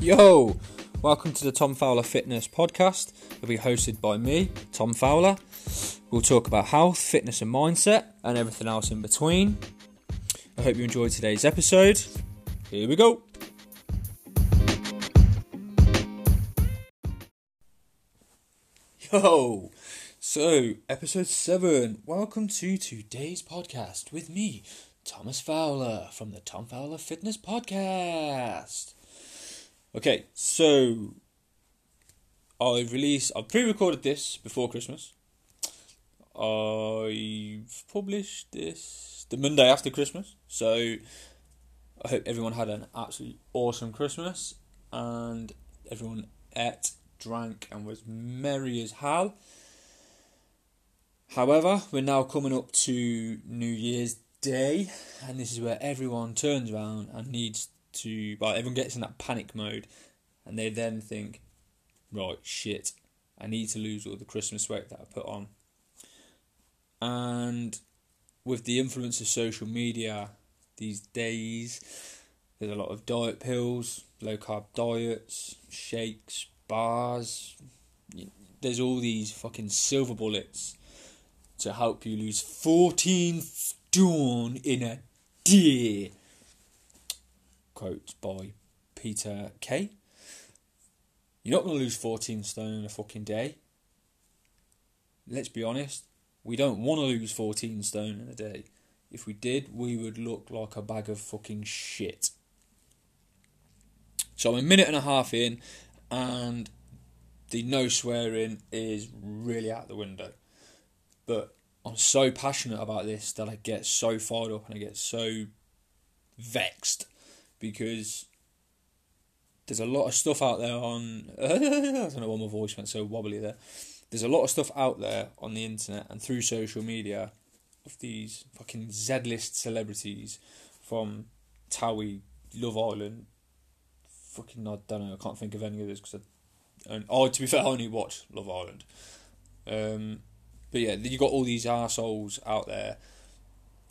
Yo, welcome to the Tom Fowler Fitness Podcast. It'll be hosted by me, Tom Fowler. We'll talk about health, fitness, and mindset, and everything else in between. I hope you enjoyed today's episode. Here we go. Yo, so episode 7. Welcome to today's podcast with me, Thomas Fowler from the Tom Fowler Fitness Podcast. Okay, so I've released, I've pre recorded this before Christmas. I've published this the Monday after Christmas, so I hope everyone had an absolutely awesome Christmas and everyone ate, drank, and was merry as hell. However, we're now coming up to New Year's Day, and this is where everyone turns around and needs to, well, everyone gets in that panic mode, and they then think, right, shit, I need to lose all the Christmas weight that I put on. And with the influence of social media these days, there's a lot of diet pills, low carb diets, shakes, bars. There's all these fucking silver bullets to help you lose 14 stone in a day. Quote by Peter Kay. You're not going to lose 14 stone in a fucking day. Let's be honest, we don't want to lose 14 stone in a day. If we did, we would look like a bag of fucking shit. So I'm a minute and a half in, and the no swearing is really out the window. But I'm so passionate about this that I get so fired up and I get so vexed because there's a lot of stuff out there on. I don't know why my voice went so wobbly there. There's a lot of stuff out there on the internet and through social media of these fucking Z list celebrities from Towie, Love Island. Fucking, I don't know, I can't think of any of this because I. And, oh, to be fair, I only watch Love Island. Um, but yeah, you got all these assholes out there,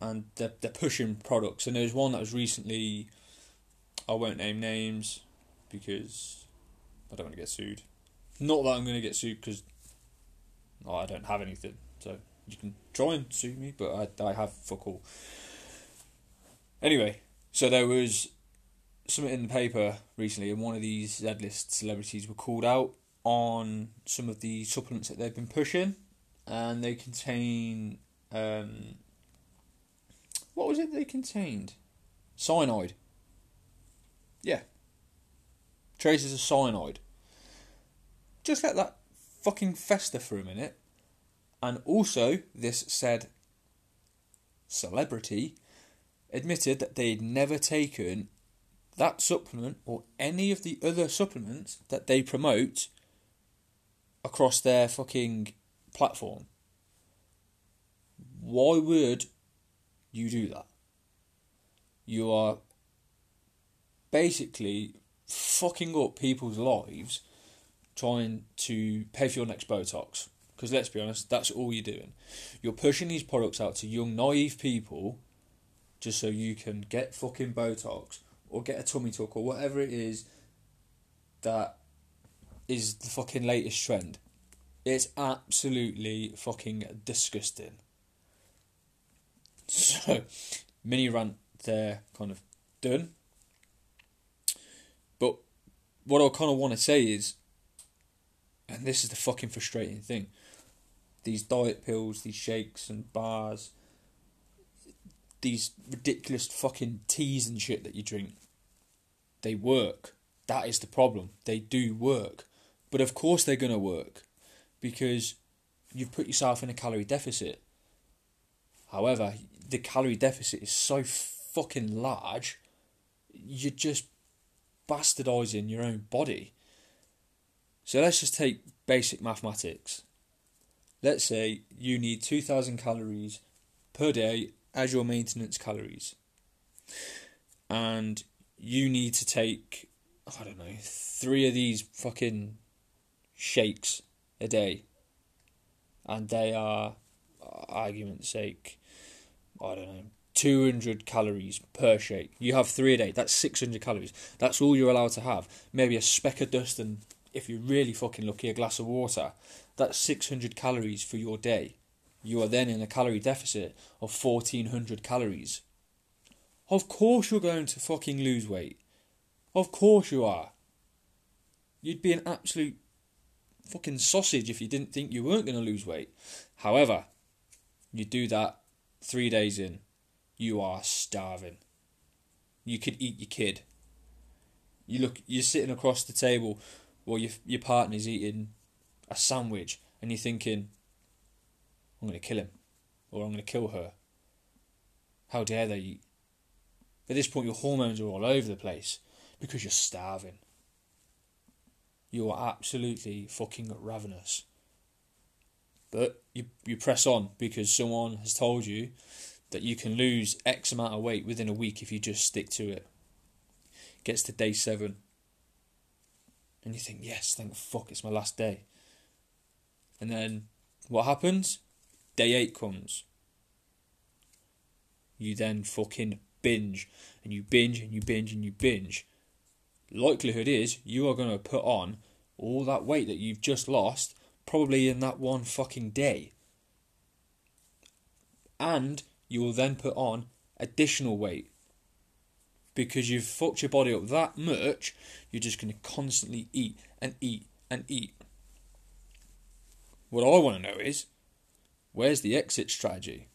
and they're they're pushing products. And there's one that was recently, I won't name names, because I don't want to get sued. Not that I'm going to get sued because I don't have anything. So you can try and sue me, but I I have fuck all. Anyway, so there was something in the paper recently, and one of these Z list celebrities were called out on some of the supplements that they've been pushing and they contain um, what was it they contained? Cyanide. Yeah. Traces of cyanide. Just let that fucking fester for a minute. And also, this said celebrity admitted that they'd never taken that supplement or any of the other supplements that they promote across their fucking platform. Why would you do that? You are basically fucking up people's lives trying to pay for your next Botox. Because let's be honest, that's all you're doing. You're pushing these products out to young, naive people just so you can get fucking Botox or get a tummy tuck or whatever it is that is the fucking latest trend. It's absolutely fucking disgusting. So, mini rant there, kind of done. What I kind of want to say is, and this is the fucking frustrating thing these diet pills, these shakes and bars, these ridiculous fucking teas and shit that you drink, they work. That is the problem. They do work. But of course they're going to work because you've put yourself in a calorie deficit. However, the calorie deficit is so fucking large, you're just bastardizing your own body. So let's just take basic mathematics. Let's say you need 2000 calories per day as your maintenance calories. And you need to take, I don't know, three of these fucking shakes a day, and they are, argument's sake, I don't know, 200 calories per shake. You have three a day. That's 600 calories. That's all you're allowed to have. Maybe a speck of dust and, if you're really fucking lucky, a glass of water. That's 600 calories for your day. You are then in a calorie deficit of 1400 calories. Of course you're going to fucking lose weight. Of course you are. You'd be an absolute fucking sausage if you didn't think you weren't going to lose weight. However, you do that three days in, you are starving. You could eat your kid. You look, you're sitting across the table while your your partner's eating a sandwich, and you're thinking, "I'm going to kill him, or I'm going to kill her." How dare they eat? At this point, your hormones are all over the place because you're starving. You are absolutely fucking ravenous. But you you press on because someone has told you that you can lose X amount of weight within a week if you just stick to it. Gets to day seven. And you think, yes, thank fuck, it's my last day. And then what happens? Day eight comes. You then fucking binge and you binge and you binge and you binge. Likelihood is you are going to put on all that weight that you've just lost probably in that one fucking day. And you will then put on additional weight because you've fucked your body up that much, you're just going to constantly eat and eat and eat. What I want to know is where's the exit strategy?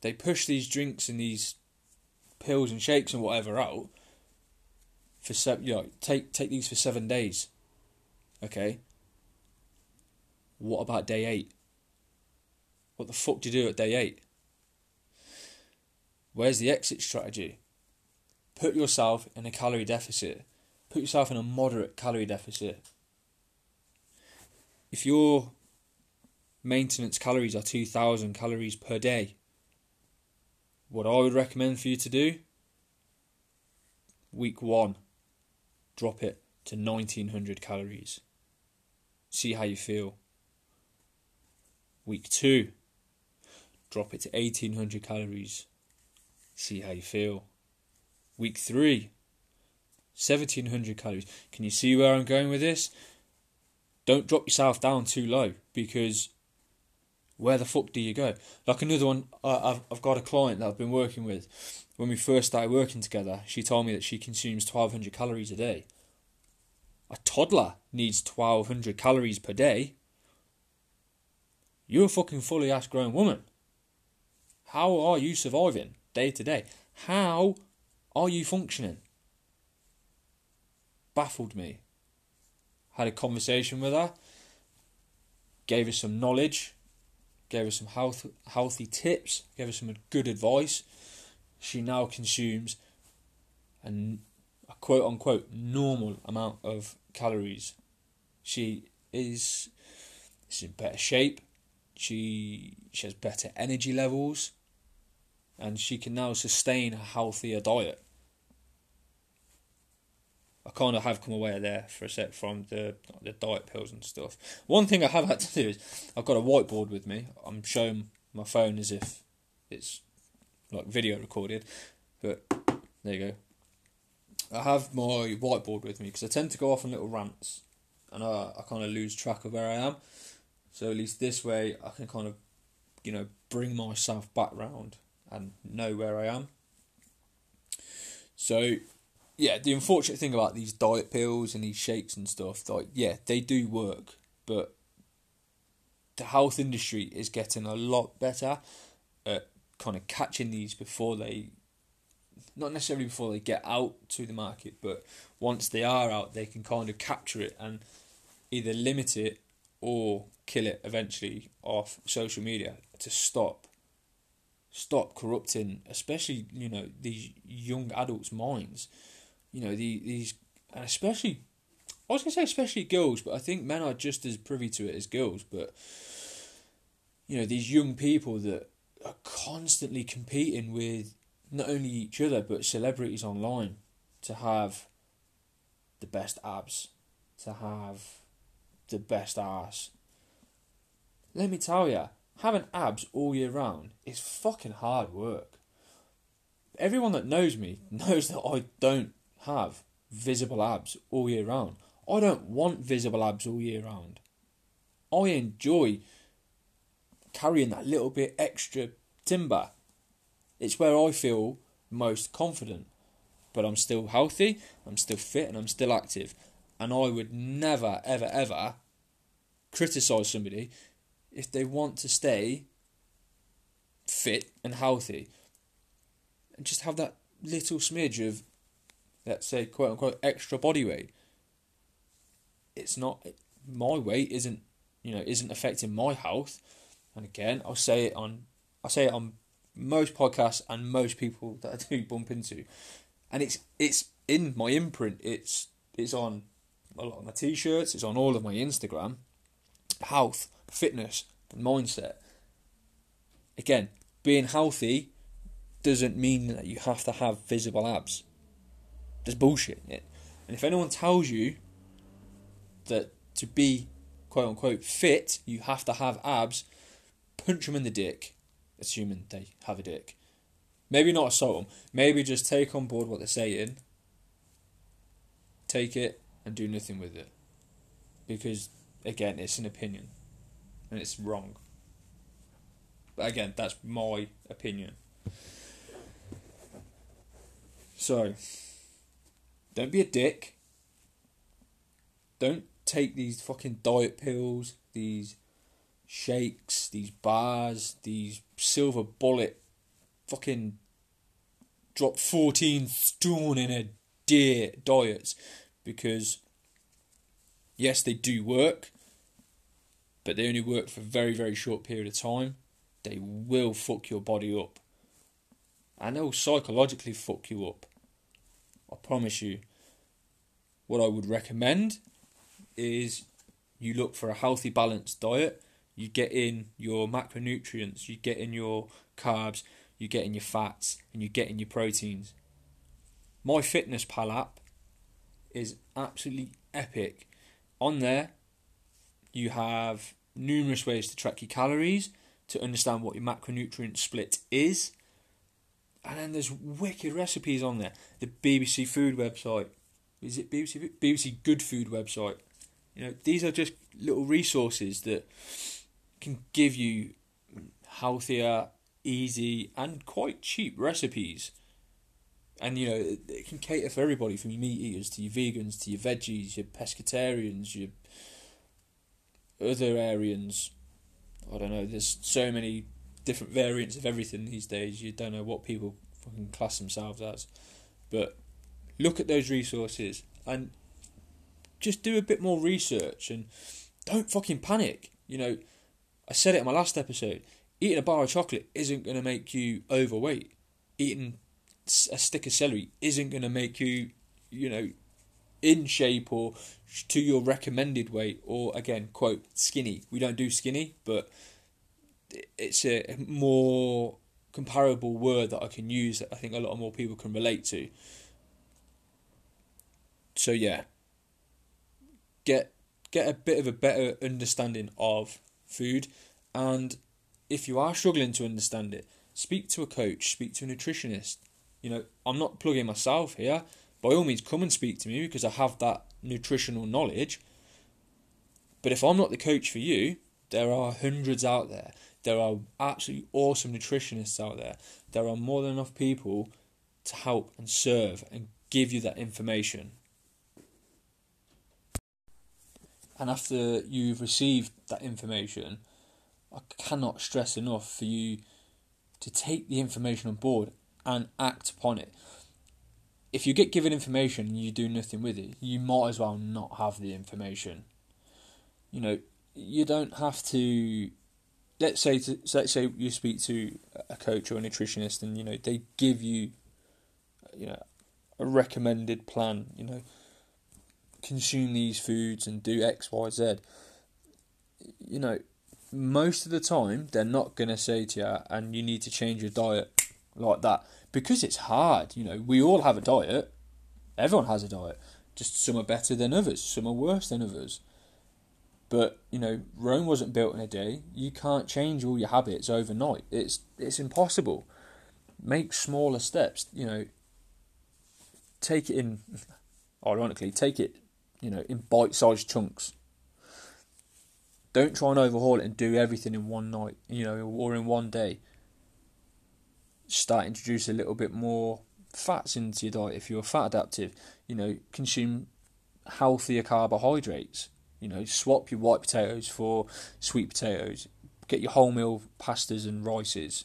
They push these drinks and these pills and shakes and whatever out for seven. You know, take take these for seven days. Okay. What about day eight? What the fuck do you do at day eight? Where's the exit strategy? Put yourself in a calorie deficit. Put yourself in a moderate calorie deficit. If your maintenance calories are 2000 calories per day, what I would recommend for you to do week one, drop it to 1900 calories. See how you feel. Week two, drop it to 1800 calories see how you feel. Week three, 1700 calories. Can you see where I'm going with this? Don't drop yourself down too low because where the fuck do you go? Like another one, I've, got a client that I've been working with. When we first started working together, she told me that she consumes 1200 calories a day. A toddler needs 1200 calories per day. You're a fucking fully ass grown woman. How are you surviving? Day to day. How are you functioning? Baffled me. Had a conversation with her, gave her some knowledge, gave her some health, healthy tips, gave her some good advice. She now consumes an, a quote unquote normal amount of calories. She is, is in better shape. She she has better energy levels and she can now sustain a healthier diet. I kind of have come away there for a sec from the the diet pills and stuff. One thing I have had to do is I've got a whiteboard with me. I'm showing my phone as if it's like video recorded, but there you go. I have my whiteboard with me because I tend to go off on little rants, and I I kind of lose track of where I am. So at least this way I can kind of, you know, bring myself back round and know where I am. So, yeah, the unfortunate thing about these diet pills and these shakes and stuff, like, yeah, they do work, but the health industry is getting a lot better at kind of catching these before they, not necessarily before they get out to the market, but once they are out, they can kind of capture it and either limit it or kill it eventually off social media to stop stop corrupting, especially you know these young adults' minds. You know the, these, and especially, I was gonna say especially girls, but I think men are just as privy to it as girls. But you know these young people that are constantly competing with not only each other but celebrities online to have the best abs, to have the best ass. Let me tell you, having abs all year round is fucking hard work. everyone that knows me knows that I don't have visible abs all year round. I don't want visible abs all year round. I enjoy carrying that little bit extra timber. It's where I feel most confident. But I'm still healthy, I'm still fit, and I'm still active. And I would never, ever, ever criticize somebody if they want to stay fit and healthy and just have that little smidge of, let's say, quote unquote, extra body weight. It's not my weight isn't you know isn't affecting my health. And again, I'll say it on I say it on most podcasts and most people that I do bump into, and it's it's in my imprint. It's it's on a lot of my t-shirts. It's on all of my Instagram. Health, fitness, mindset. Again, being healthy doesn't mean that you have to have visible abs. There's bullshit in it. And if anyone tells you that to be quote unquote fit, you have to have abs, punch them in the dick, assuming they have a dick. Maybe not assault them. Maybe just take on board what they're saying, take it, and do nothing with it. Because, again, it's an opinion. And it's wrong. But again, that's my opinion. So, don't be a dick. Don't take these fucking diet pills, these shakes, these bars, these silver bullet fucking drop 14 stone in a day diets because yes, they do work, but they only work for a very, very short period of time. They will fuck your body up. And they'll psychologically fuck you up. I promise you. What I would recommend is you look for a healthy, balanced diet. You get in your macronutrients, you get in your carbs, you get in your fats, and you get in your proteins. My Fitness Pal app is absolutely epic. On there, you have numerous ways to track your calories, to understand what your macronutrient split is. And then there's wicked recipes on there. The BBC Food website. Is it BBC BBC Good Food website? You know, these are just little resources that can give you healthier, easy, and quite cheap recipes. And you know, it, it can cater for everybody from your meat eaters to your vegans to your veggies, your pescatarians, your other Aryans. I don't know, there's so many different variants of everything these days, you don't know what people fucking class themselves as. But look at those resources and just do a bit more research and don't fucking panic. You know, I said it in my last episode. Eating a bar of chocolate isn't going to make you overweight. Eating a stick of celery isn't going to make you, you know, in shape or to your recommended weight or again, quote, skinny. We don't do skinny, but it's a more comparable word that I can use that I think a lot more people can relate to. So yeah, get get a bit of a better understanding of food and if you are struggling to understand it, speak to a coach, speak to a nutritionist. You know, I'm not plugging myself here. By all means, come and speak to me because I have that nutritional knowledge. But if I'm not the coach for you, there are hundreds out there. There are absolutely awesome nutritionists out there. There are more than enough people to help and serve and give you that information. And after you've received that information, I cannot stress enough for you to take the information on board and act upon it. If you get given information and you do nothing with it, you might as well not have the information. You know, you don't have to let's say to, so let's say you speak to a coach or a nutritionist and you know they give you you know a recommended plan you know consume these foods and do x y z you know most of the time they're not going to say to you and you need to change your diet like that because it's hard you know we all have a diet everyone has a diet just some are better than others some are worse than others but you know, Rome wasn't built in a day. You can't change all your habits overnight. It's it's impossible. make smaller steps. You know, take it in. Ironically, take it. You know, in bite-sized chunks. Don't try and overhaul it and do everything in one night. You know, or in one day. Start introduce a little bit more fats into your diet if you're fat adaptive. You know, consume healthier carbohydrates. You know, swap your white potatoes for sweet potatoes. Get your wholemeal pastas and rices.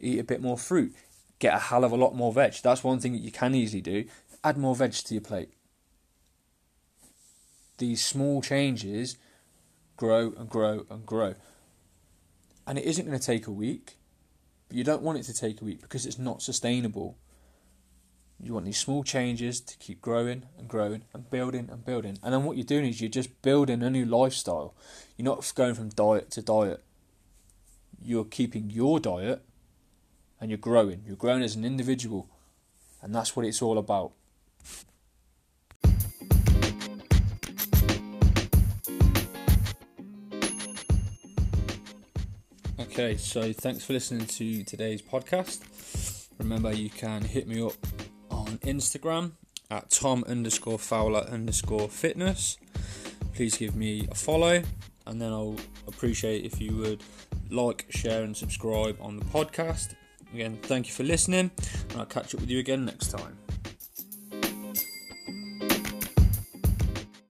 Eat a bit more fruit. Get a hell of a lot more veg. That's one thing that you can easily do. Add more veg to your plate. These small changes grow and grow and grow. And it isn't going to take a week. But you don't want it to take a week because it's not sustainable. You want these small changes to keep growing and growing and building and building. And then what you're doing is you're just building a new lifestyle. You're not going from diet to diet. You're keeping your diet and you're growing. You're growing as an individual. And that's what it's all about. Okay, so thanks for listening to today's podcast. Remember, you can hit me up on Instagram at Tom underscore Fowler underscore fitness. Please give me a follow, and then I'll appreciate if you would like, share, and subscribe on the podcast. Again, thank you for listening, and I'll catch up with you again next time.